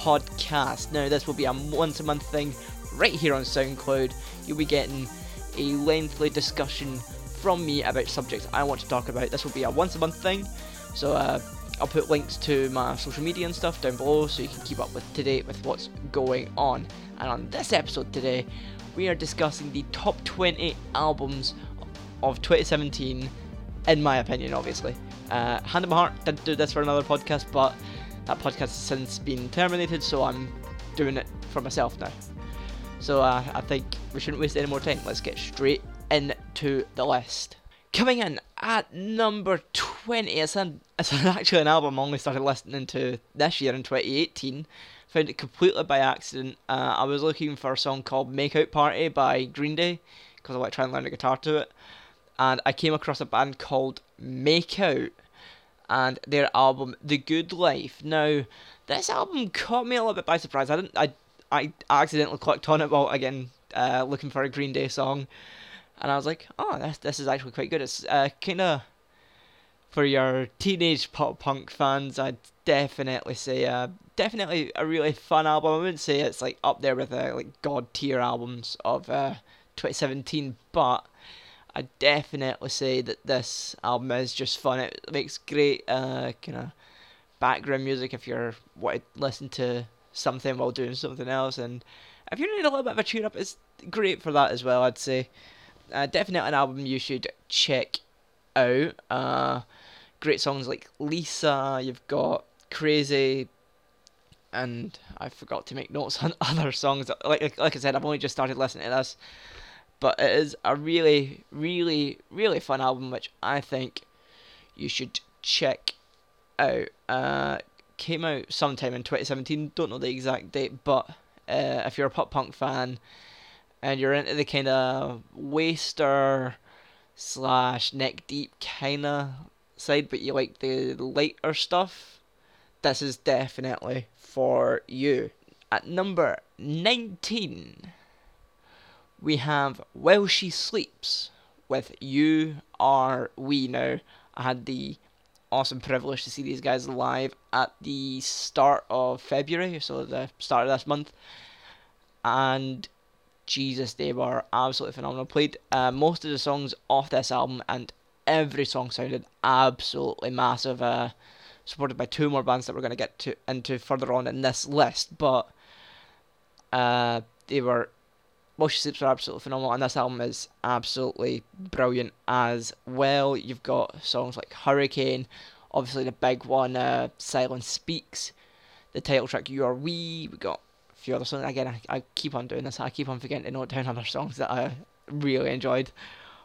Podcast. Now, this will be a once a month thing right here on SoundCloud. You'll be getting a lengthy discussion from me about subjects I want to talk about. This will be a once a month thing, so uh, I'll put links to my social media and stuff down below so you can keep up with to date with what's going on. And on this episode today, we are discussing the top 20 albums of 2017, in my opinion, obviously. Uh, hand on my heart, didn't do this for another podcast, but that podcast has since been terminated, so I'm doing it for myself now. So uh, I think we shouldn't waste any more time. Let's get straight into the list. Coming in at number 20, it's, an, it's an actually an album I only started listening to this year in 2018. Found it completely by accident. Uh, I was looking for a song called Make Out Party by Green Day because I want to try and learn the guitar to it. And I came across a band called Make Out and their album The Good Life. Now, this album caught me a little bit by surprise. I didn't I I accidentally clicked on it while again uh, looking for a Green Day song and I was like, oh, this this is actually quite good. It's uh, kind of for your teenage pop punk fans. I'd definitely say uh, definitely a really fun album. I wouldn't say it's like up there with uh, like god tier albums of uh, 2017, but I definitely say that this album is just fun. It makes great uh, kind of background music if you're want to listen to something while doing something else, and if you need a little bit of a tune up, it's great for that as well. I'd say uh, definitely an album you should check out. Uh, great songs like Lisa, you've got Crazy, and I forgot to make notes on other songs. Like like I said, I've only just started listening to this, but it is a really, really, really fun album, which I think you should check out. Uh, came out sometime in 2017. Don't know the exact date, but uh, if you're a pop punk fan and you're into the kind of WSTR slash neck deep kind of side, but you like the lighter stuff, this is definitely for you. At number 19, we have While She Sleeps with You Are We. Now, I had the awesome privilege to see these guys live at the start of February, so the start of this month, and Jesus, they were absolutely phenomenal. Played uh, most of the songs off this album, and every song sounded absolutely massive. Uh, supported by two more bands that we're going to get to into further on in this list, but uh, they were. Most Sleeps are absolutely phenomenal, and this album is absolutely brilliant as well. You've got songs like Hurricane, obviously the big one, uh, Silence Speaks, the title track You Are We. We got a few other songs. Again, I, I keep on doing this. I keep on forgetting to note down other songs that I really enjoyed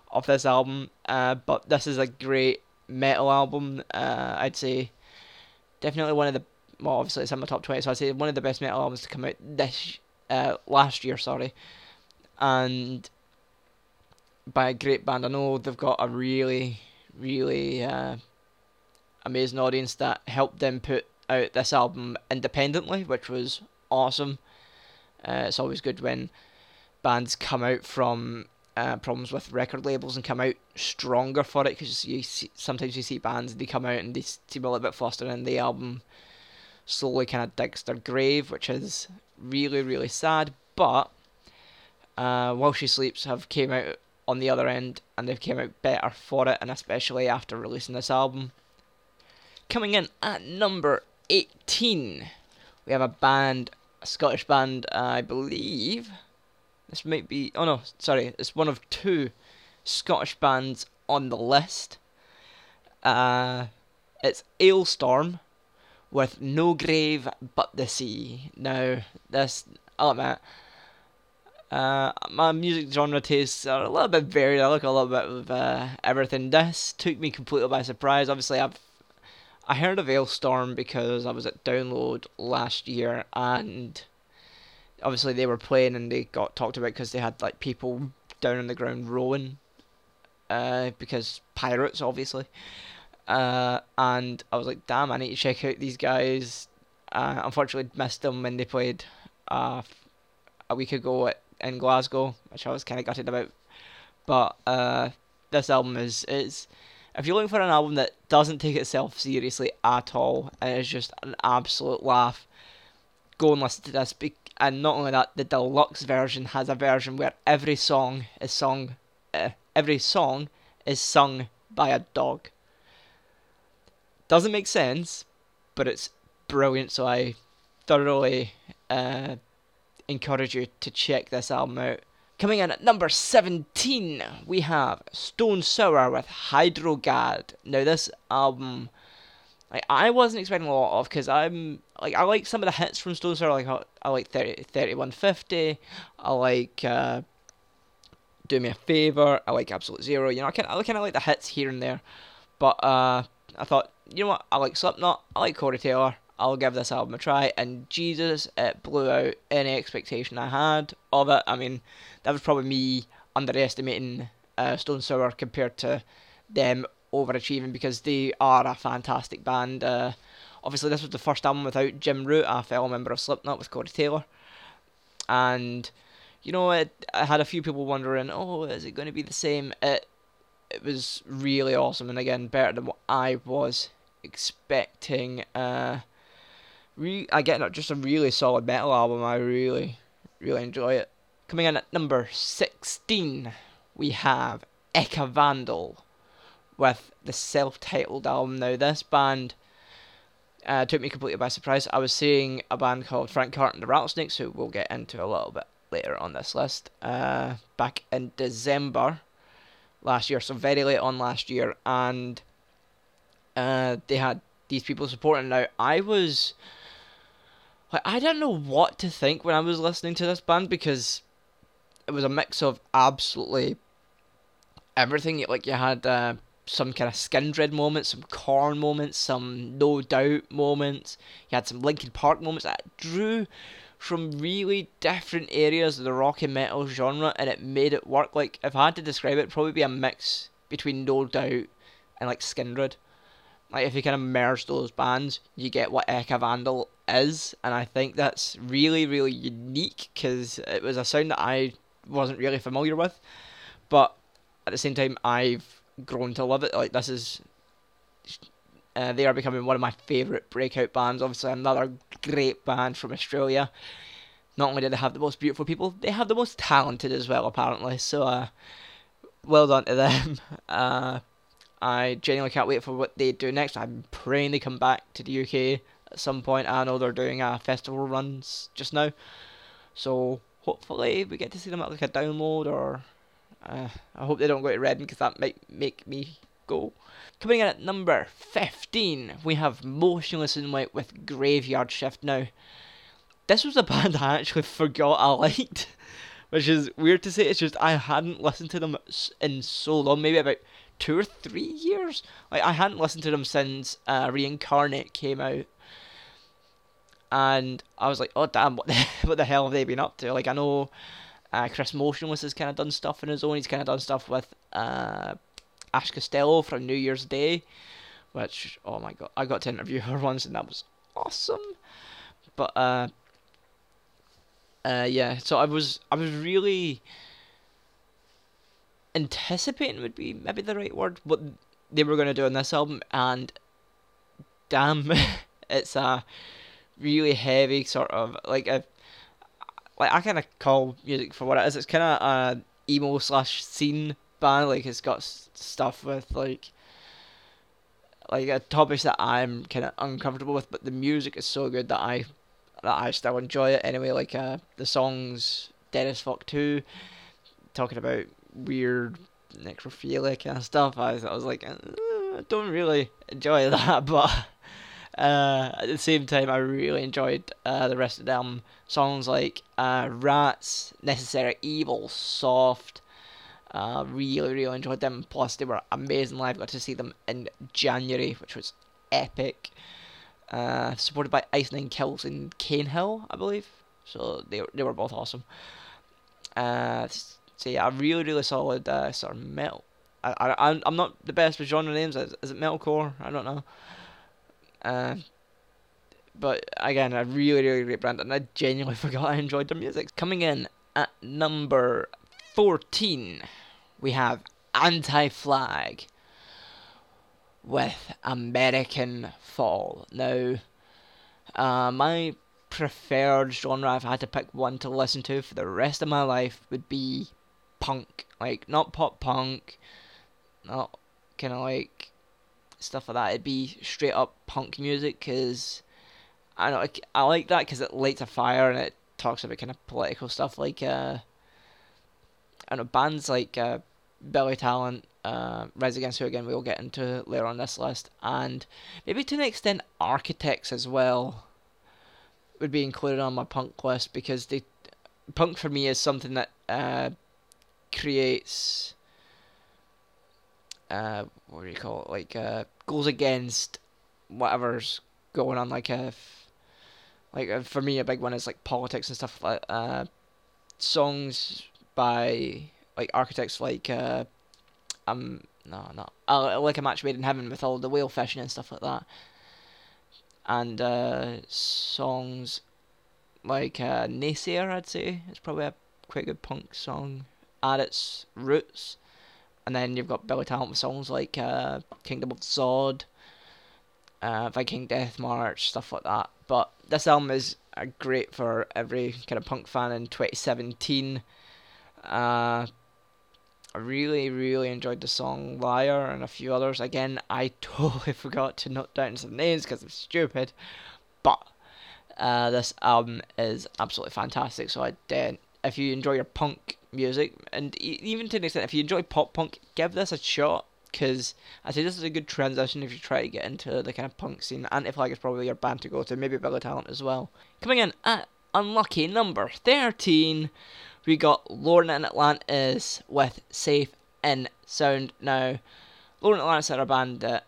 of this album. Uh, but this is a great metal album. Uh, I'd say definitely one of the well, obviously it's in my top twenty, so I'd say one of the best metal albums to come out this uh, last year. Sorry, and by a great band. I know they've got a really, really uh, amazing audience that helped them put out this album independently, which was awesome. Uh, it's always good when bands come out from uh, problems with record labels and come out stronger for it because you see, sometimes you see bands they come out and they seem a little bit flustered and the album slowly kind of digs their grave, which is really really sad. But uh, while she sleeps have came out on the other end and they've came out better for it, and especially after releasing this album. Coming in at number 18, we have a band a Scottish band, I believe. This might be. Oh no, sorry. It's one of two Scottish bands on the list. Uh, it's Alestorm with No Grave But the Sea. Now, this. I'll admit. Uh, my music genre tastes are a little bit varied. I like a little bit of uh, everything. This took me completely by surprise. Obviously, I've I heard of Alestorm because I was at Download last year and obviously they were playing and they got talked about because they had like people down on the ground rowing uh, because pirates obviously uh, and I was like damn I need to check out these guys uh, unfortunately missed them when they played uh, a week ago at, in Glasgow which I was kind of gutted about but uh, this album is is If you're looking for an album that doesn't take itself seriously at all and is just an absolute laugh, go and listen to this. And not only that, the deluxe version has a version where every song is sung, uh, every song is sung by a dog. Doesn't make sense, but it's brilliant. So I thoroughly uh, encourage you to check this album out. Coming in at number 17, we have Stone Sour with Hydrograd. Now, this album, like, I wasn't expecting a lot of because I'm like I like some of the hits from Stone Sour. Like I like 30, 3150. I like uh, Do Me a Favor. I like Absolute Zero. You know, I kind I of like the hits here and there. But uh, I thought, you know what? I like Slipknot. I like Corey Taylor. I'll give this album a try. And Jesus, it blew out any expectation I had of it. I mean, that was probably me underestimating uh, Stone Sour compared to them overachieving because they are a fantastic band. Uh, obviously, this was the first album without Jim Root, a fellow member of Slipknot with Corey Taylor. And, you know, it, I had a few people wondering, oh, is it going to be the same? It, it was really awesome, and again, better than what I was expecting. Uh, re- again, just a really solid metal album. I really, really enjoy it. Coming in at number 16, we have Ecca Vandal with the self titled album. Now, this band uh, took me completely by surprise. I was seeing a band called Frank Carter and the Rattlesnakes, who we'll get into a little bit later on this list, uh, back in December last year, so very late on last year, and uh, they had these people supporting. Now, I was. Like, I don't know what to think when I was listening to this band because it was a mix of absolutely everything. Like, you had uh, some kind of Skindred moments, some Korn moments, some No Doubt moments. You had some Linkin Park moments that drew from really different areas of the rock and metal genre, and it made it work. Like if I had to describe it, probably be a mix between No Doubt and like Skindred. Like if you kind of merge those bands, you get what Ecca Vandal is, and I think that's really really unique because it was a sound that I wasn't really familiar with, but at the same time I've grown to love it. Like this is. Uh, they are becoming one of my favourite breakout bands. Obviously, another great band from Australia. Not only do they have the most beautiful people, they have the most talented as well, apparently. So, uh, well done to them. Uh, I genuinely can't wait for what they do next. I'm praying they come back to the UK at some point. I know they're doing uh, festival runs just now. So, hopefully, we get to see them at like a download or. Uh, I hope they don't go to Reading because that might make me go. Coming in at number 15, we have Motionless in White with Graveyard Shift. Now, this was a band I actually forgot I liked, which is weird to say. It's just I hadn't listened to them in so long, maybe about two or three years. Like I hadn't listened to them since uh, Reincarnate came out, and I was like, oh damn, what the what the hell have they been up to? Like I know. Uh, Chris Motionless has kind of done stuff on his own. He's kind of done stuff with uh, Ash Costello from New Year's Day, which oh my god, I got to interview her once and that was awesome. But uh, uh, yeah, so I was I was really anticipating would be maybe the right word what they were going to do on this album, and damn, it's a really heavy sort of like a like I kind of call music for what it is. It's kind of a emo slash scene band. Like it's got stuff with like like a topics that I'm kind of uncomfortable with, but the music is so good that I that I still enjoy it anyway. Like uh, the songs Dead as Fuck" two, talking about weird necrophilia kind of stuff. I, I was like, uh, I don't really enjoy that, but uh, at the same time, I really enjoyed uh, the rest of them songs like uh, Rats, Necessary Evil, Soft, uh, really, really enjoyed them. Plus, they were amazing live. Got to see them in January, which was epic. Uh, supported by Ice Nine Kills and Cane Hill, I believe. So they they were both awesome. Uh, so yeah, a really, really solid uh, sort of metal. I, I I'm not the best with genre names. Is, is it metalcore? I don't know. Uh, but again, a really, really great band, and I genuinely forgot I enjoyed their music. Coming in at number 14 we have Anti Flag with American Fall. Now, uh, my preferred genre, if I had to pick one to listen to for the rest of my life, would be punk. Like, not pop punk, not kind of like stuff like that. It'd be straight up punk music because I know I like that because it lights a fire and it talks about kind of political stuff like uh, I know bands like uh, Billy Talent, uh, Rise Against Who again we'll get into later on this list, and maybe to an extent Architects as well would be included on my punk list because they punk for me is something that uh, creates uh, what do you call it? Like uh, goes against whatever's going on like if like uh, for me a big one is like politics and stuff like uh songs by like architects like uh um no no uh, like a match made in heaven with all the whale fishing and stuff like that. And uh songs like uh naysayer i'd say it's probably a quite good punk song at its roots and then you've got Billy Talent with songs like uh, Kingdom of the Sword, uh, Viking Death March, stuff like that. But this album is uh, great for every kind of punk fan in 2017. Uh, I really, really enjoyed the song Liar and a few others. Again, I totally forgot to note down some names because I'm stupid. But uh, this album is absolutely fantastic. So I did. If you enjoy your punk music, and even to an extent, if you enjoy pop punk, give this a shot. Because I say this is a good transition if you try to get into the kind of punk scene. Anti Flag is probably your band to go to, maybe Billy Talent as well. Coming in at unlucky number 13, we got Lower Than Atlantis with Safe in Sound. Now, Lower Than Atlantis are a band that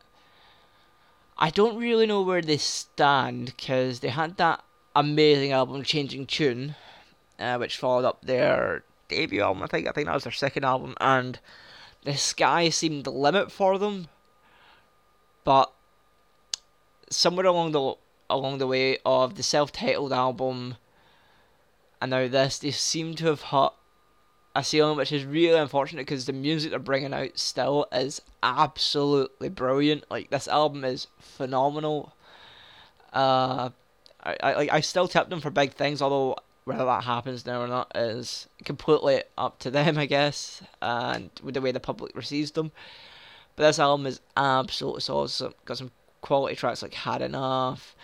I don't really know where they stand because they had that amazing album, Changing Tune, uh, which followed up their debut album. I think I think that was their second album, and the sky seemed the limit for them. But somewhere along the along the way of the self-titled album, and now this, they seem to have hit a ceiling, which is really unfortunate because the music they're bringing out still is absolutely brilliant. Like this album is phenomenal. Uh, I I I still tip them for big things, although whether that happens now or not is completely up to them, I guess, and with the way the public receives them. But this album is absolutely awesome. Got some quality tracks like Had Enough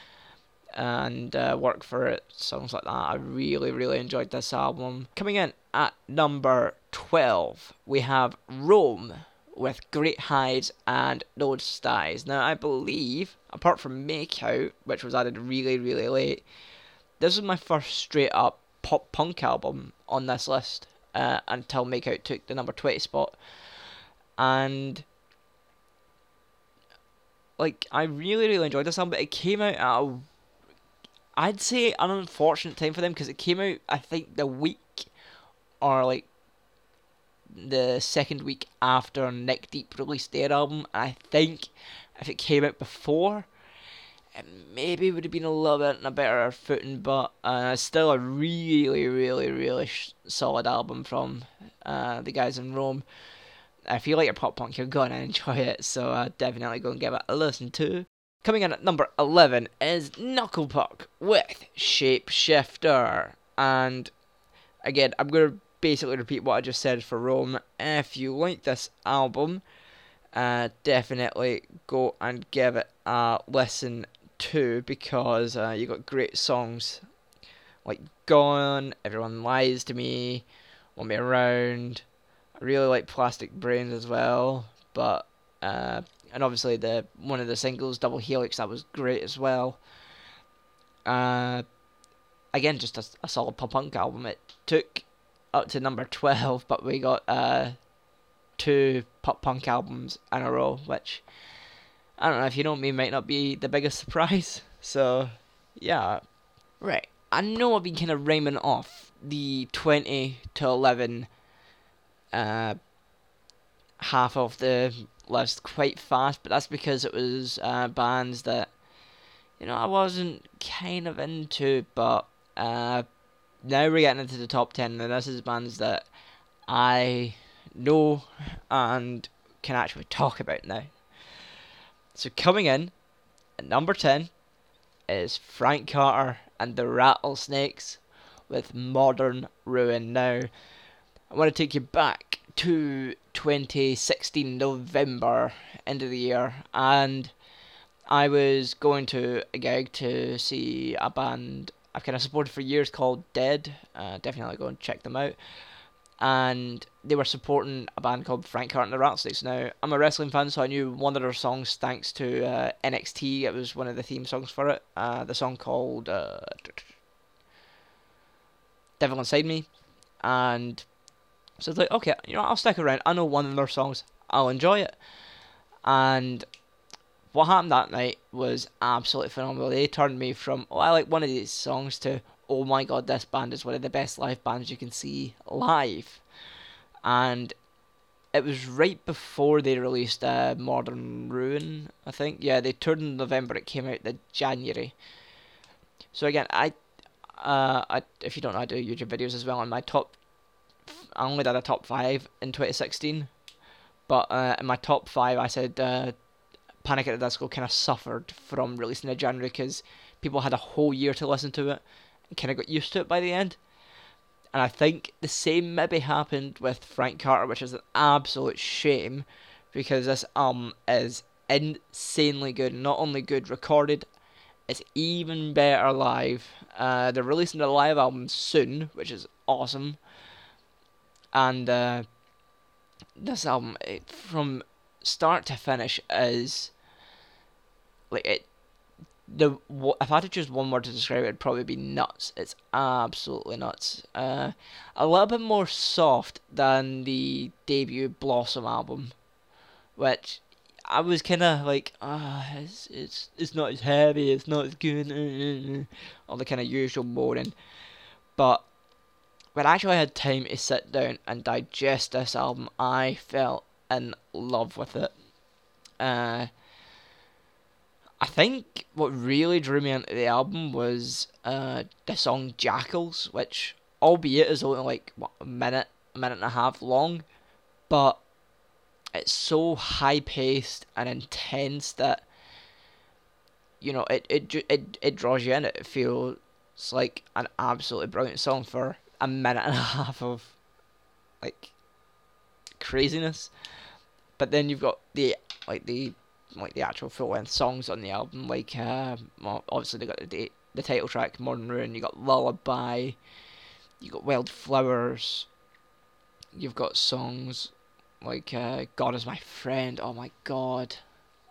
and uh, Work for It, songs like that. I really, really enjoyed this album. Coming in at number 12, we have ROAM with Great Hides and No Styes. Now, I believe, apart from Make Out, which was added really, really late, this is my first straight up pop punk album on this list uh, until Make Out took the number 20 spot. And like I really really enjoyed this album, but it came out at a, I'd say an unfortunate time for them because it came out I think the week or like the second week after Neck Deep released their album. I think if it came out before, maybe would have been a little bit in a better footing, but uh, still a really, really, really sh- solid album from uh, the guys in ROAM. If you like your pop punk, you're gonna enjoy it, so uh, definitely go and give it a listen to. Coming in at number 11 is Knuckle Puck with Shapeshifter. And again, I'm to basically repeat what I just said for ROAM. If you like this album, uh, definitely go and give it a listen too because uh, you got great songs like Gone, Everyone Lies to Me, Want Me Around. I really like Plastic Brains as well, but uh, and obviously the one of the singles, Double Helix, that was great as well. Uh, again, just a, a solid pop punk album. It took up to number twelve, but we got uh, two pop punk albums in a row, which I don't know if you know me, might not be the biggest surprise. So, yeah. Right. I know I've been kind of rhyming off the 20 to 11 uh, half of the list quite fast, but that's because it was uh, bands that, you know, I wasn't kind of into, but uh, now we're getting into the top 10, and this is bands that I know and can actually talk about now. So coming in at number 10 is Frank Carter and the Rattlesnakes with Modern Ruin. Now, I want to take you back to 2016 November, end of the year, and I was going to a gig to see a band I've kind of supported for years called Dead. Uh, definitely go and check them out and they were supporting a band called Frank Carter and the Rattlesnakes. Now, I'm a wrestling fan, so I knew one of their songs thanks to uh, NXT. It was one of the theme songs for it. Uh, the song called uh, Devil Inside Me. And so it's like, okay, you know, I'll stick around. I know one of their songs. I'll enjoy it. And what happened that night was absolutely phenomenal. They turned me from, oh, I like one of these songs to, oh my god, this band is one of the best live bands you can see live. And it was right before they released uh, Modern Ruin, I think. Yeah, they toured in November. It came out the January. So again, I, uh, I if you don't know, I do YouTube videos as well. And my top, I only did a top five in 2016, but uh, in my top five, I said uh, Panic at the Disco kind of suffered from releasing in January because people had a whole year to listen to it kind of got used to it by the end. And I think the same maybe happened with Frank Carter, which is an absolute shame because this album is insanely good. Not only good recorded, it's even better live. Uh, they're releasing a live album soon, which is awesome. And uh, this album, it, from start to finish, is like it the if I had to choose one word to describe it, it'd probably be nuts. It's absolutely nuts. Uh, a little bit more soft than the debut Blossom album, which I was kind of like, ah, oh, it's it's it's not as heavy, it's not as good, all the kind of usual moaning. But when I actually had time to sit down and digest this album, I fell in love with it. Uh, I think what really drew me into the album was uh, the song Jackals, which, albeit is only like what, a minute, a minute and a half long, but it's so high paced and intense that you know it it it it draws you in. It feels like an absolutely brilliant song for a minute and a half of like craziness. But then you've got the like the like the actual full length songs on the album. Like uh, well, obviously they got the the title track Modern Ruin. You got Lullaby. You got Wildflowers. You've got songs like uh, God is my friend. Oh my god,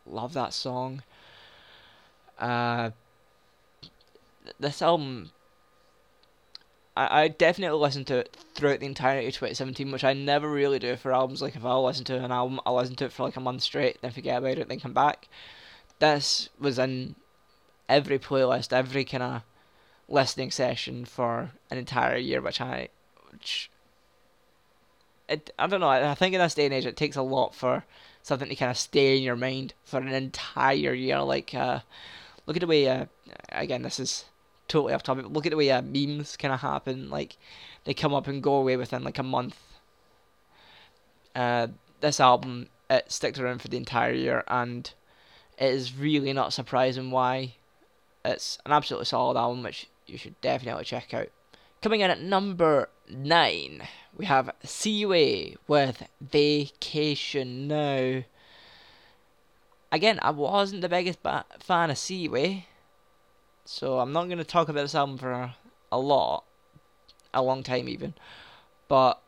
love that song. Uh, this album I, I definitely listened to it throughout the entirety of 2017, which I never really do for albums. Like, if I'll listen to an album, I'll listen to it for like a month straight, then forget about it, then come back. This was in every playlist, every kind of listening session for an entire year, which I. Which, it, I don't know, I think in this day and age, it takes a lot for something to kind of stay in your mind for an entire year. Like, uh, look at the way, uh, again, this is totally off topic. Look at the way uh, memes kind of happen. Like they come up and go away within like a month. Uh, this album it sticks around for the entire year, and it is really not surprising why. It's an absolutely solid album, which you should definitely check out. Coming in at number nine, we have Seaway with Vacation Now. Again, I wasn't the biggest ba- fan of Seaway. So I'm not going to talk about this album for a lot, a long time even, but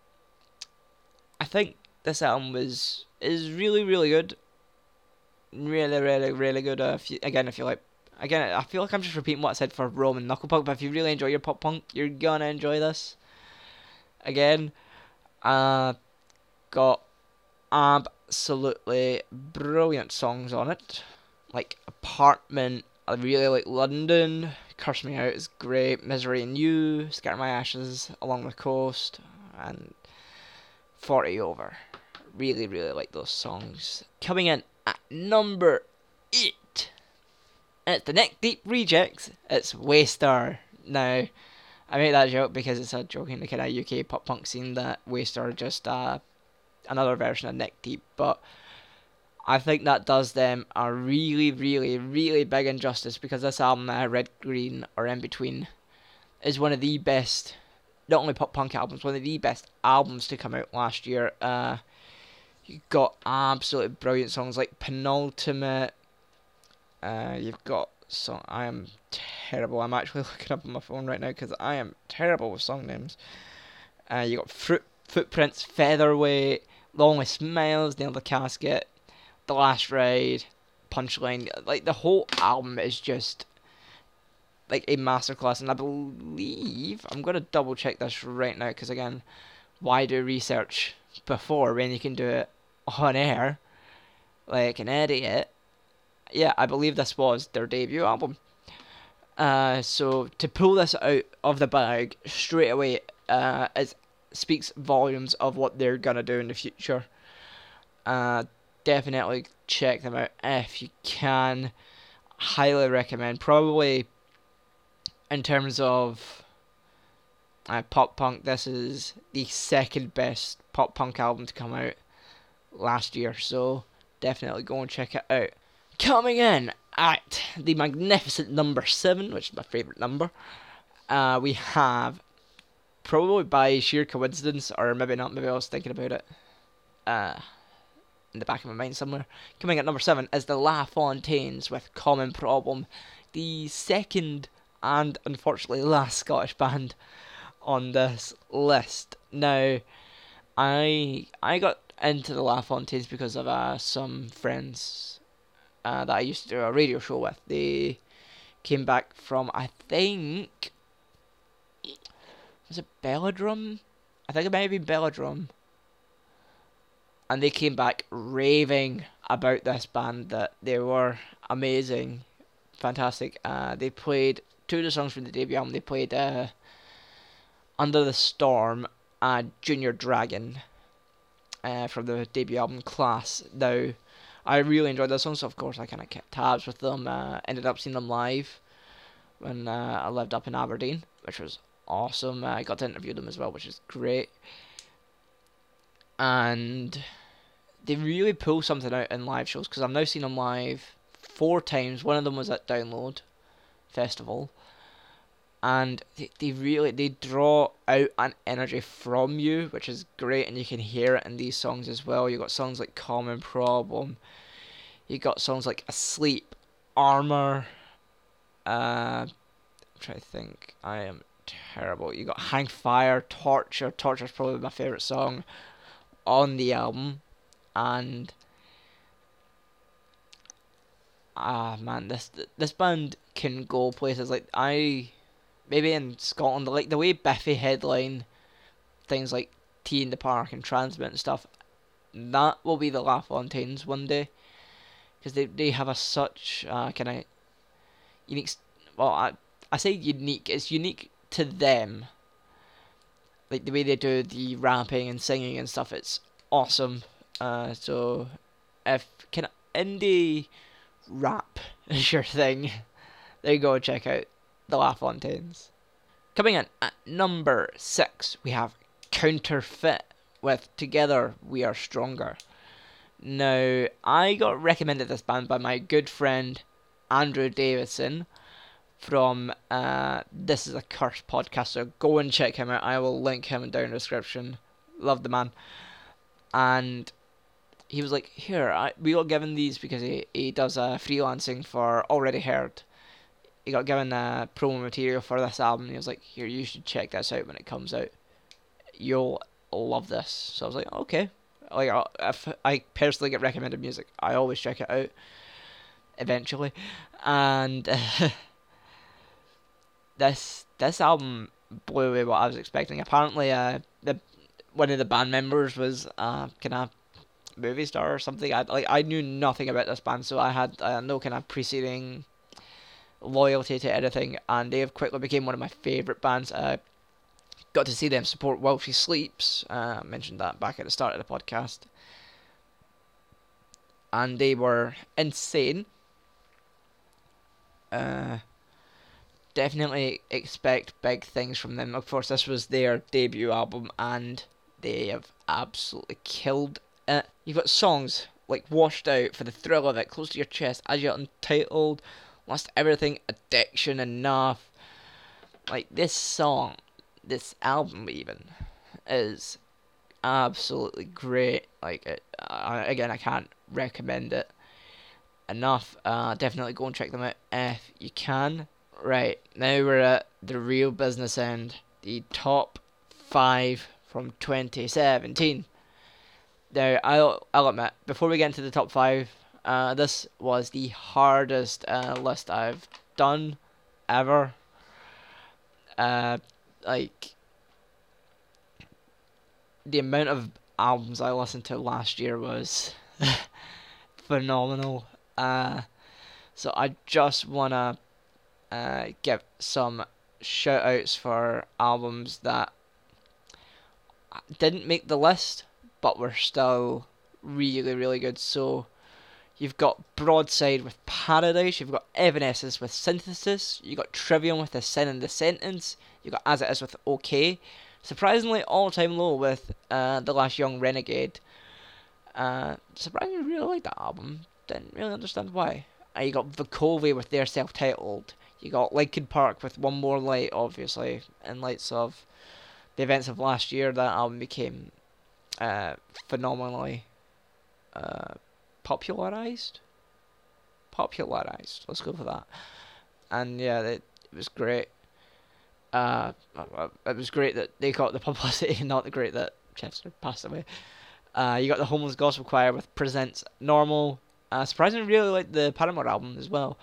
I think this album was is really really good, really really really good. Uh, if you, again, if you like, again, I feel like I'm just repeating what I said for Roman Knuckle Puck, but if you really enjoy your pop punk, you're gonna enjoy this. Again, uh, got absolutely brilliant songs on it, like Apartment I really like London. Curse Me Out is great. Misery and You, Scatter My Ashes, Along the Coast, and 40 Over. Really, really like those songs. Coming in at number 8. It's the Neck Deep Rejects. It's WSTR. Now, I make that joke because it's a joke in the kind of UK pop punk scene that WSTR are just uh, another version of Neck Deep, but I think that does them a really, really, really big injustice because this album, uh, Red, Green, or In Between, is one of the best, not only pop punk albums, one of the best albums to come out last year. Uh, you got absolutely brilliant songs like Penultimate. Uh, you've got song. I am terrible. I'm actually looking up on my phone right now because I am terrible with song names. Uh, you got Fruit Footprints, Featherweight, Lonely Smiles, Nail the Casket, The Last Ride, Punchline. Like the whole album is just like a masterclass, and I believe I'm gonna double check this right now because again, why do research before when you can do it on air like an idiot? Yeah, I believe this was their debut album. Uh, so to pull this out of the bag straight away uh, is speaks volumes of what they're gonna do in the future. Uh, definitely check them out if you can. Highly recommend. Probably in terms of uh, pop punk, this is the second best pop punk album to come out last year. So definitely go and check it out. Coming in at the magnificent number seven, which is my favorite number, uh, we have probably by sheer coincidence, or maybe not, maybe I was thinking about it uh, in the back of my mind somewhere. Coming at number seven is the La Fontaines with Common Problem, the second and unfortunately last Scottish band on this list. Now, I I got into the La Fontaines because of uh, some friends uh, that I used to do a radio show with. They came back from I think was it Belladrum? I think it might have been Belladrum. And they came back raving about this band that they were amazing, fantastic. Uh, they played two of the songs from the debut album. They played uh, Under the Storm and Junior Dragon uh, from the debut album Class. Now, I really enjoyed those songs, so of course I kind of kept tabs with them. Uh, ended up seeing them live when uh, I lived up in Aberdeen, which was awesome. I got to interview them as well, which is great. And they really pull something out in live shows because I've now seen them live four times. One of them was at Download Festival, and they, they really they draw out an energy from you, which is great, and you can hear it in these songs as well. You got songs like Common Problem, you got songs like Asleep, Armor. Uh, I'm trying to think. I am terrible. You got Hang Fire, Torture. Torture is probably my favorite song on the album, and ah man, this this band can go places like I maybe in Scotland like the way Biffy headline things like T in the Park and TRNSMT and stuff. That will be the La Fontaines one day, because they they have a such uh, kind of unique. Well, I I say unique. It's unique to them, like the way they do the rapping and singing and stuff, it's awesome. Uh, so if of indie rap is your thing, you go. Check out the La. Coming in at number six, we have Counterfeit with Together We Are Stronger. Now, I got recommended this band by my good friend Andrew Davidson from uh, This is a Curse podcast. So go and check him out. I will link him down in the description. Love the man. And he was like, Here, I, we got given these because he, he does uh, freelancing for Already Heard. He got given uh, promo material for this album. he was like, Here, you should check this out when it comes out. You'll love this. So I was like, Okay. Like, if I personally get recommended music, I always check it out eventually. And. Uh, this this album blew away what I was expecting. Apparently, uh, the one of the band members was uh kind of movie star or something. I like I knew nothing about this band, so I had uh, no kind of preceding loyalty to anything, and they have quickly became one of my favorite bands. Uh, got to see them support While She Sleeps. Uh, I mentioned that back at the start of the podcast, and they were insane. Uh, definitely expect big things from them. Of course, this was their debut album, and they have absolutely killed it. You've got songs like washed out for the thrill of it, close to your chest, as you're untitled, lost everything, addiction enough. Like this song, this album even, is absolutely great. Like it, uh, again, I can't recommend it enough. Uh, definitely go and check them out if you can. Right now we're at the real business end, the top five from 2017. Now I'll I'll admit before we get into the top five, uh, this was the hardest uh, list I've done ever. Uh, like the amount of albums I listened to last year was phenomenal. Uh, so I just wanna uh, give some shout outs for albums that didn't make the list but were still really really good. So you've got Broadside with Paradise, you've got Evanescence with Synthesis, you've got Trivium with The Sin and the Sentence, you've got As It Is with OK. Surprisingly, all time low with uh, The Last Young Renegade. Uh, surprisingly, really like that album. Didn't really understand why. Uh, you got Vukovi with their self titled. You got Linkin Park with One More Light, obviously, in lights of the events of last year. That album became uh, phenomenally uh, popularized. Popularized. Let's go for that. And yeah, it, it was great uh, it was great that they got the publicity, not the great that Chester passed away. Uh, you got the Homeless Gospel Choir with Presents Normal. Uh, surprisingly, really like the Paramore album as well.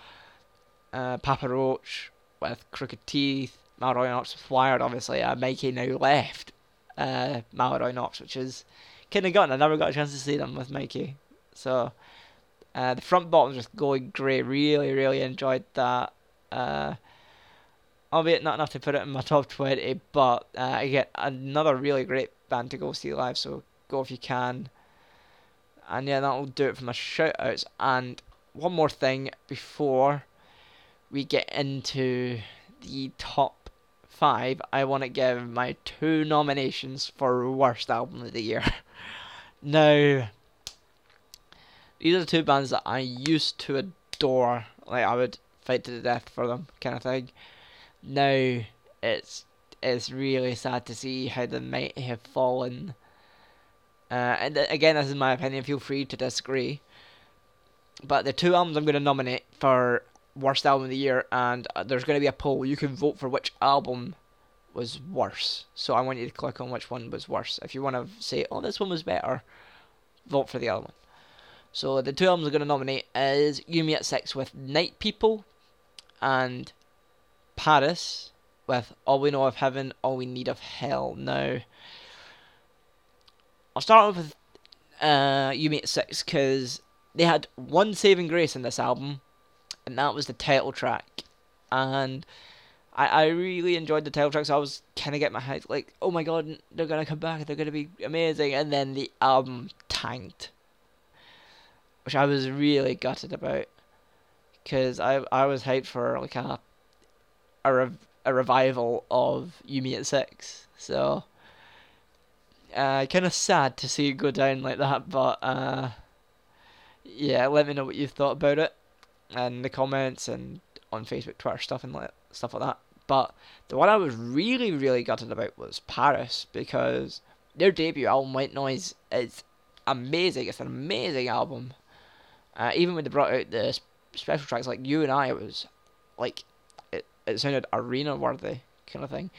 Uh, Papa Roach with Crooked Teeth. Mallory Knox with Wired, obviously. Uh, Mikey now left uh, Mallory Knox, which is kind of gotten. I never got a chance to see them with Mikey. So, uh, the front bottom just going great. Really, really enjoyed that. Uh, albeit not enough to put it in my top 20, but uh, I get another really great band to go see live, so go if you can. And yeah, that'll do it for my shout outs. And one more thing before we get into the top five, I want to give my two nominations for Worst Album of the Year. now, these are the two bands that I used to adore. Like, I would fight to the death for them, kind of thing now it's it's really sad to see how they might have fallen. Uh, and again, this is my opinion. Feel free to disagree. But the two albums I'm going to nominate for worst album of the year, and uh, there's going to be a poll. You can vote for which album was worse. So I want you to click on which one was worse. If you want to say, "Oh, this one was better," vote for the other one. So the two albums I'm going to nominate is You Me at Six with Night People, and PVRIS with All We Know of Heaven, All We Need of Hell. Now, I'll start with uh, You Me at Six because they had one saving grace in this album, and that was the title track. And I, I really enjoyed the title track, so I was kind of getting my head like, oh my god, they're gonna come back, they're gonna be amazing. And then the album tanked, which I was really gutted about because I I was hyped for like a a, rev- a revival of You Me at Six. So, uh, kind of sad to see it go down like that, but uh, yeah, let me know what you thought about it in the comments and on Facebook, Twitter, stuff and like, stuff like that. But the one I was really, really gutted about was PVRIS because their debut album, White Noise, is amazing. It's an amazing album. Uh, even when they brought out the special tracks like You and I, it was like it it sounded arena worthy kind of thing.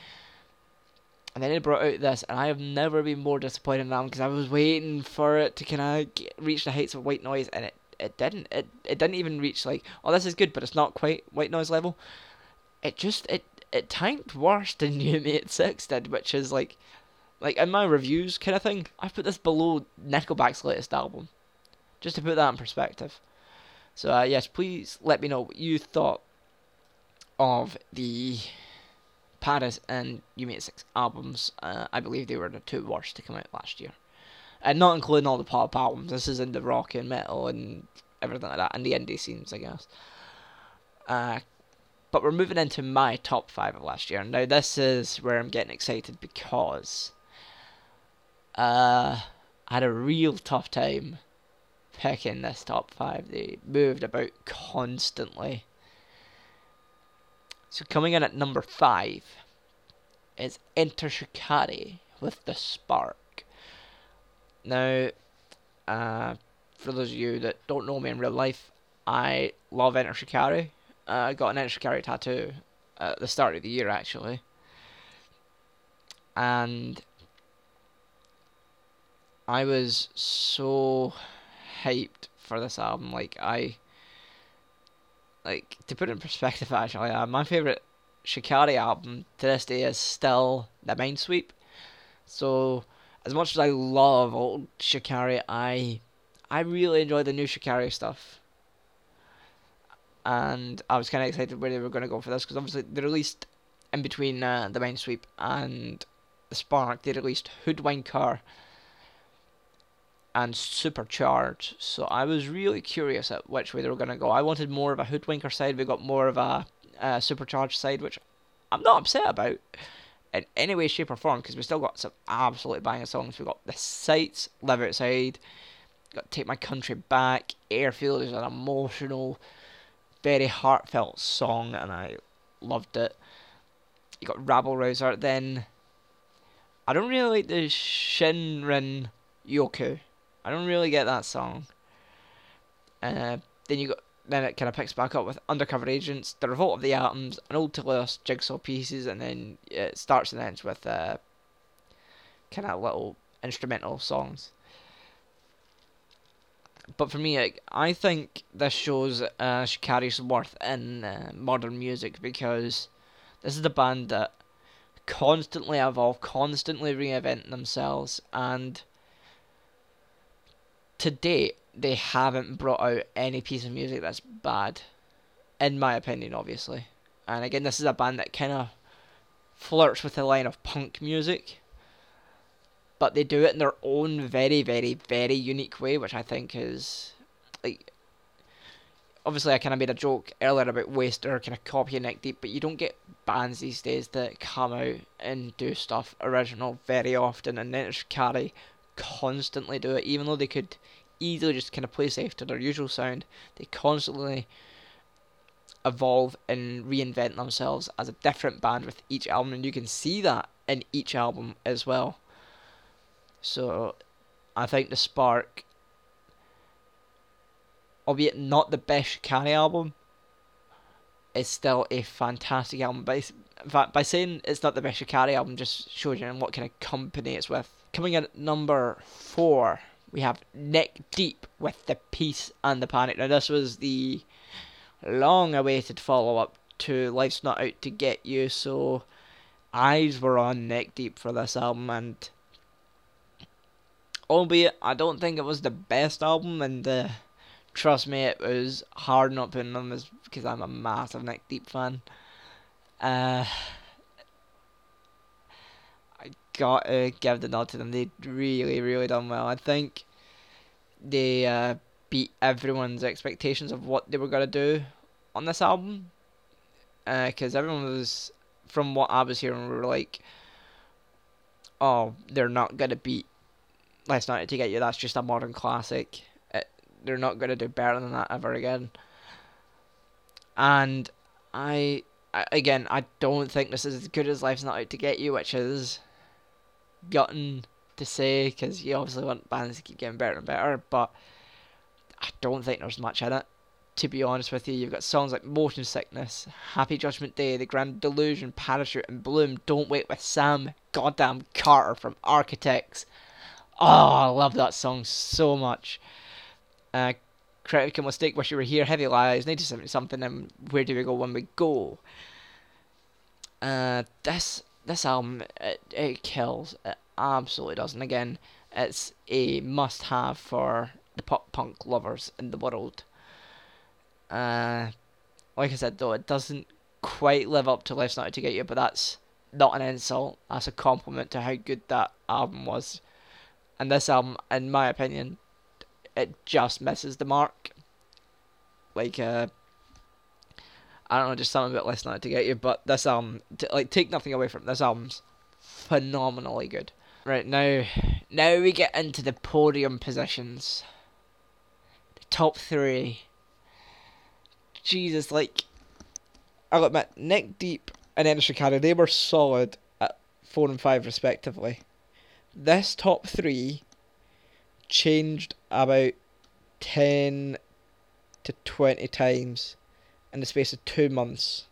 And then they brought out this, and I have never been more disappointed in them because I was waiting for it to kind of reach the heights of white noise, and it, it didn't. It it didn't even reach like, oh, this is good, but it's not quite white noise level. It just it it tanked worse than You Me at Six did, which is like, like in my reviews kind of thing. I put this below Nickelback's latest album, just to put that in perspective. So uh, yes, please let me know what you thought of the PVRIS and You Me at Six albums. Uh, I believe they were the two worst to come out last year. And not including all the pop albums. This is in the rock and metal and everything like that, and the indie scenes, I guess. Uh, but we're moving into my top five of last year. Now, this is where I'm getting excited because uh, I had a real tough time picking this top five. They moved about constantly. So coming in at number five is Enter Shikari with the Spark. Now, uh, for those of you that don't know me in real life, I love Enter Shikari. Uh, I got an Enter Shikari tattoo at the start of the year actually. And I was so hyped for this album. Like I, like to put it in perspective, actually, uh, my favorite Shikari album to this day is still the Mindsweep. So as much as I love old Shikari, I I really enjoy the new Shikari stuff. And I was kind of excited where they were going to go for this because obviously they released in between uh, the Mindsweep and the Spark, they released Hoodwinker and Supercharged. So I was really curious at which way they were going to go. I wanted more of a Hoodwinker side. We got more of a uh, Supercharged side, which I'm not upset about in any way, shape, or form because we've still got some absolutely banging songs. We've got The Sights, Live Outside, got Take My Country Back, Airfield is an emotional, very heartfelt song, and I loved it. You got Rabble Rouser, then I don't really like the Shinrin Yoku. I don't really get that song. Uh, then you got then it kind of picks back up with Undercover Agents, The Revolt of the Atoms, an Ode to Jigsaw Pieces, and then it starts and ends with uh, kind of little instrumental songs. But for me, I, I think this shows uh, Shikari's worth in uh, modern music because this is the band that constantly evolve, constantly reinvent themselves, and to date, they haven't brought out any piece of music that's bad, in my opinion, obviously. And again, this is a band that kind of flirts with the line of punk music, but they do it in their own very, very, very unique way, which I think is like. Obviously, I kind of made a joke earlier about WSTR kind of copying Neck Deep, but you don't get bands these days that come out and do stuff original very often, and then Shikari constantly do it, even though they could easily just kind of play safe to their usual sound. They constantly evolve and reinvent themselves as a different band with each album, and you can see that in each album as well. So, I think the Spark, albeit not the best Shikari album, is still a fantastic album. By, by saying it's not the best Shikari album, just shows you what kind of company it's with. Coming in at number four we have Neck Deep with the Peace and the Panic. Now, this was the long awaited follow up to Life's Not Out to Get You, so eyes were on Neck Deep for this album, and albeit I don't think it was the best album, and uh, trust me, it was hard not putting them as because I'm a massive Neck Deep fan. Uh, gotta give the nod to them. They really, really done well. I think they uh, beat everyone's expectations of what they were gonna do on this album. Because uh, everyone was, from what I was hearing, we were like, "Oh, they're not gonna beat Life's Not to Get You." That's just a modern classic. It, uh, they're not gonna do better than that ever again. And I, I again, I don't think this is as good as Life's Not Out to Get You, which is gotten to say because you obviously want bands to keep getting better and better, but I don't think there's much in it. To be honest with you, you've got songs like Motion Sickness, Happy Judgment Day, The Grand Delusion, Parachute, and Bloom. Don't Wait with Sam, Goddamn Carter from Architects. Oh, I love that song so much. Uh, Critical Mistake, Wish You Were Here, Heavy Lies, 1970 something, and Where Do We Go When We Go. Uh, this this album it, it kills. It absolutely does. And again, it's a must have for the pop punk lovers in the world. Uh, like I said, though, it doesn't quite live up to Life's Not to Get You, but that's not an insult. That's a compliment to how good that album was. And this album, in my opinion, it just misses the mark. Like, uh, I don't know, just something about Not to Get You, but this album, t- like, take nothing away from this album's phenomenally good. Right now, now we get into the podium positions. The top three. Jesus, like I'll admit, Neck Deep and Enter Shikari, they were solid at four and five respectively. This top three changed about ten to twenty times in the space of two months.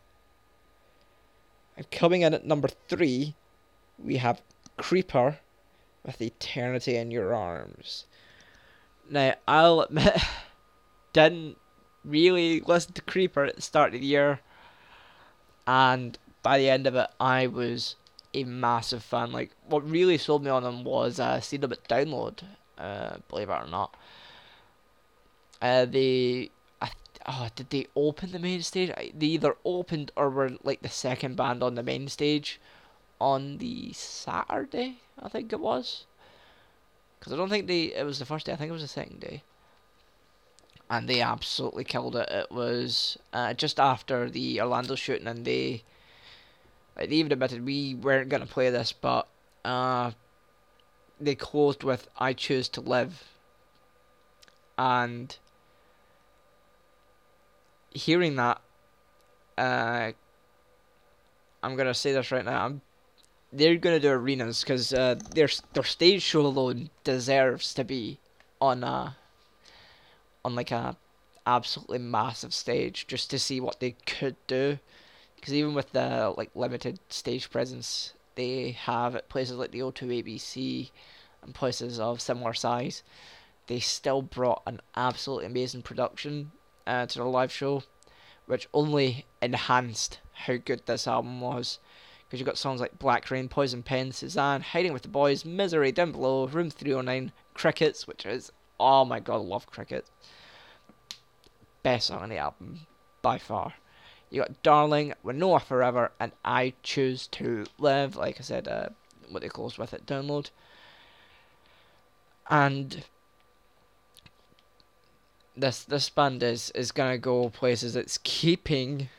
And coming in at number three, we have Creeper with Eternity in Your Arms. Now, I'll admit, didn't really listen to Creeper at the start of the year, and by the end of it, I was a massive fan. Like, what really sold me on them was uh, seeing them at Download, uh, believe it or not. Uh, they, I, oh, did they open the main stage? They either opened or were like the second band on the main stage on the Saturday, I think it was. Because I don't think they, it was the first day, I think it was the second day. And they absolutely killed it. It was uh, just after the Orlando shooting, and they, like, they even admitted we weren't going to play this, but uh, they closed with I Choose to Live. And hearing that, uh, I'm gonna say this right now. I'm, they're gonna do arenas because uh, their their stage show alone deserves to be on a on like a absolutely massive stage just to see what they could do. Because even with the like limited stage presence they have at places like the O2 ABC and places of similar size, they still brought an absolutely amazing production uh, to the live show, which only enhanced how good this album was. Because you've got songs like Black Rain, Poison Pen, Suzanne, Hiding with the Boys, Misery, Down Below, Room 309, Crickets, which is, oh my god, I love Crickets. Best song on the album, by far. You got Darling, Winona Forever, and I Choose to Live, like I said, uh, what they closed with it, Download. And this this band is is gonna go places. It's keeping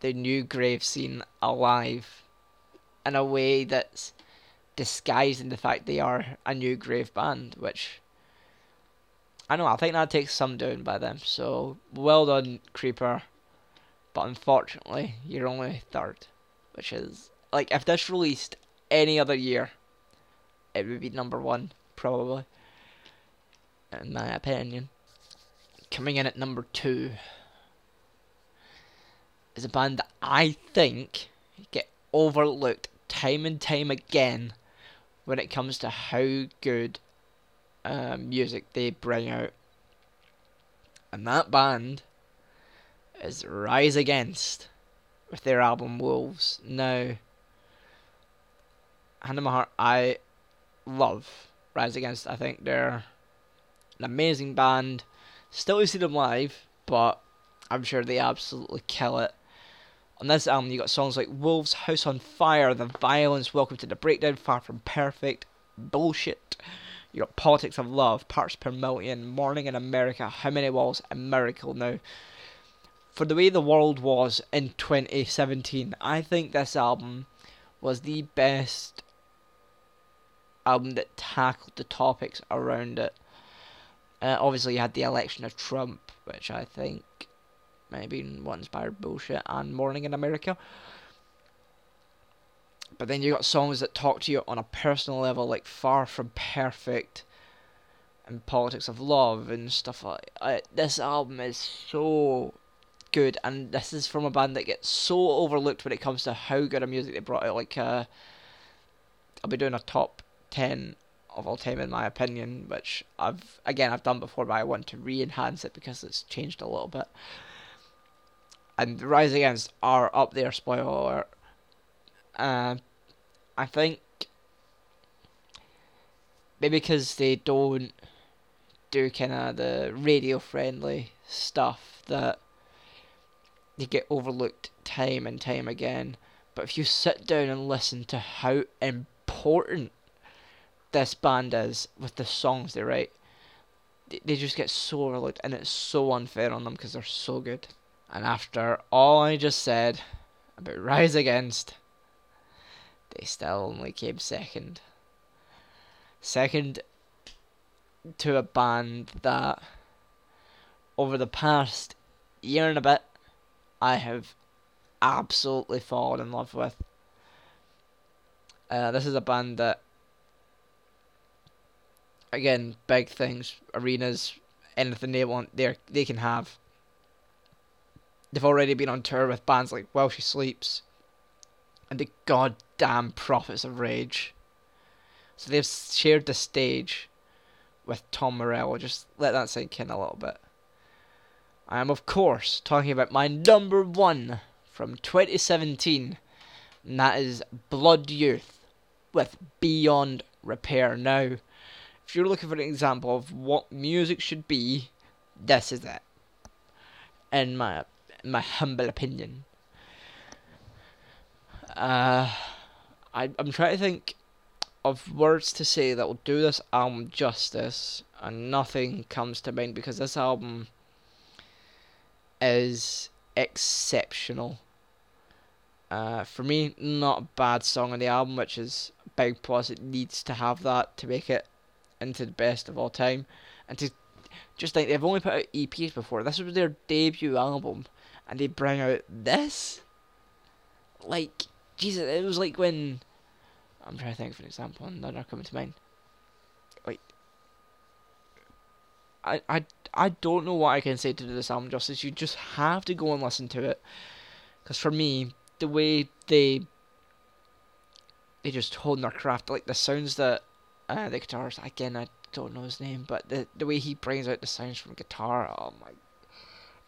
the new grave scene alive in a way that's disguising the fact they are a new grave band, which I know I think that takes some doing by them. So well done, Creeper. But unfortunately, you're only third, which is like if this released any other year, it would be number one probably, in my opinion. Coming in at number two is a band that I think get overlooked time and time again when it comes to how good uh, music they bring out. And that band is Rise Against with their album Wolves. Now, hand on my heart, I love Rise Against. I think they're an amazing band. Still to see them live, but I'm sure they absolutely kill it. On this album, you got songs like Wolves, House on Fire, The Violence, Welcome to the Breakdown, Far From Perfect, Bullshit. You got Politics of Love, Parts Per Million, Mourning in Amerika, How Many Walls, and Miracle. Now, for the way the world was in 2017, I think this album was the best album that tackled the topics around it. Uh, obviously, you had the election of Trump, which I think maybe what inspired bullshit and Mourning in Amerika. But then you got songs that talk to you on a personal level, like Far From Perfect and Politics of Love and stuff like that. This album is so good, and this is from a band that gets so overlooked when it comes to how good a music they brought out. Like, uh, I'll be doing a top 10 of all time in my opinion, which I've again I've done before, but I want to re-enhance it because it's changed a little bit. And Rise Against are up there. Spoiler. Uh, I think maybe because they don't do kind of the radio friendly stuff that they get overlooked time and time again. But if you sit down and listen to how important this band is with the songs they write, they just get so overlooked, and it's so unfair on them because they're so good. And after all I just said about Rise Against, they still only came second. Second to a band that over the past year and a bit, I have absolutely fallen in love with. Uh, this is a band that, again, big things, arenas, anything they want, they they can have. They've already been on tour with bands like While She Sleeps, and the goddamn Prophets of Rage. So they've shared the stage with Tom Morello. Just let that sink in a little bit. I am, of course, talking about my number one from 2017, and that is Blood Youth with Beyond Repair. Now, if you're looking for an example of what music should be, this is it. In my in my humble opinion. Uh, I I'm trying to think of words to say that will do this album justice, and nothing comes to mind because this album is exceptional. Uh, for me, not a bad song on the album, which is big plus. It needs to have that to make it into the best of all time, and to just think they've only put out EPs before. This was their debut album, and they bring out this. Like Jesus, it was like when I'm trying to think of an example, and they're not coming to mind. Like, I, I, I don't know what I can say to do this album justice. You just have to go and listen to it, because for me, the way they they just hold their craft, like the sounds that uh, the guitars again, I don't know his name, but the the way he brings out the sounds from guitar, oh my,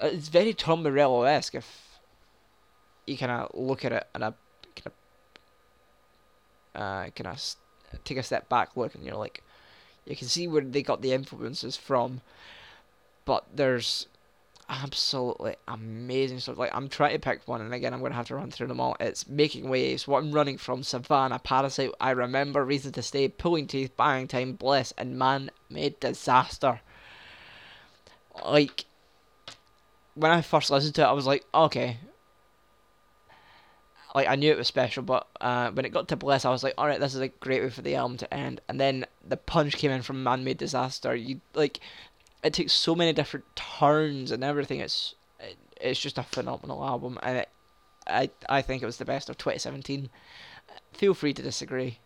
it's very Tom Morello esque if you kind of look at it and a kind of uh, kind of take a step back look and you're like, you can see where they got the influences from, but there's absolutely amazing stuff. Like I'm trying to pick one, and again I'm gonna have to run through them all. It's making waves. What I'm running from Savannah, Parasite. I remember reason to stay, pulling teeth, buying time, bliss, and man-made disaster. Like when I first listened to it, I was like, okay. Like I knew it was special, but uh, when it got to Bliss, I was like, all right, this is a great way for the album to end. And then the punch came in from Man Made Disaster. You like it takes so many different turns and everything. It's it, it's just a phenomenal album, and it, I I think it was the best of 2017. Feel free to disagree.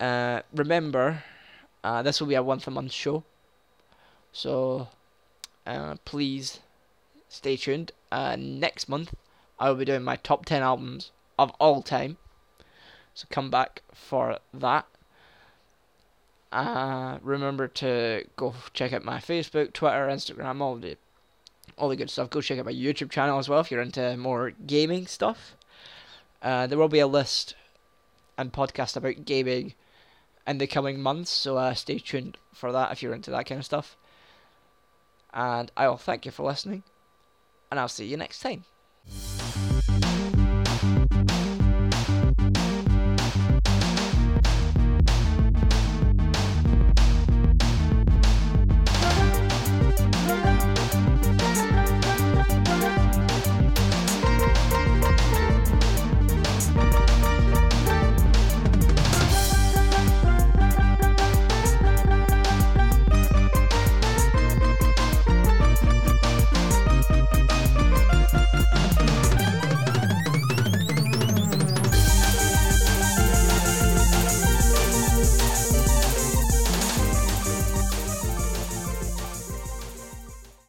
Uh, remember, uh, this will be a once a month show, so uh, please stay tuned. Uh, next month, I will be doing my top 10 albums of all time. So come back for that. Uh, remember to go check out my Facebook, Twitter, Instagram, all the all the good stuff. Go check out my YouTube channel as well if you're into more gaming stuff. Uh, there will be a list and podcast about gaming in the coming months, so uh, stay tuned for that if you're into that kind of stuff. And I will thank you for listening, and I'll see you next time.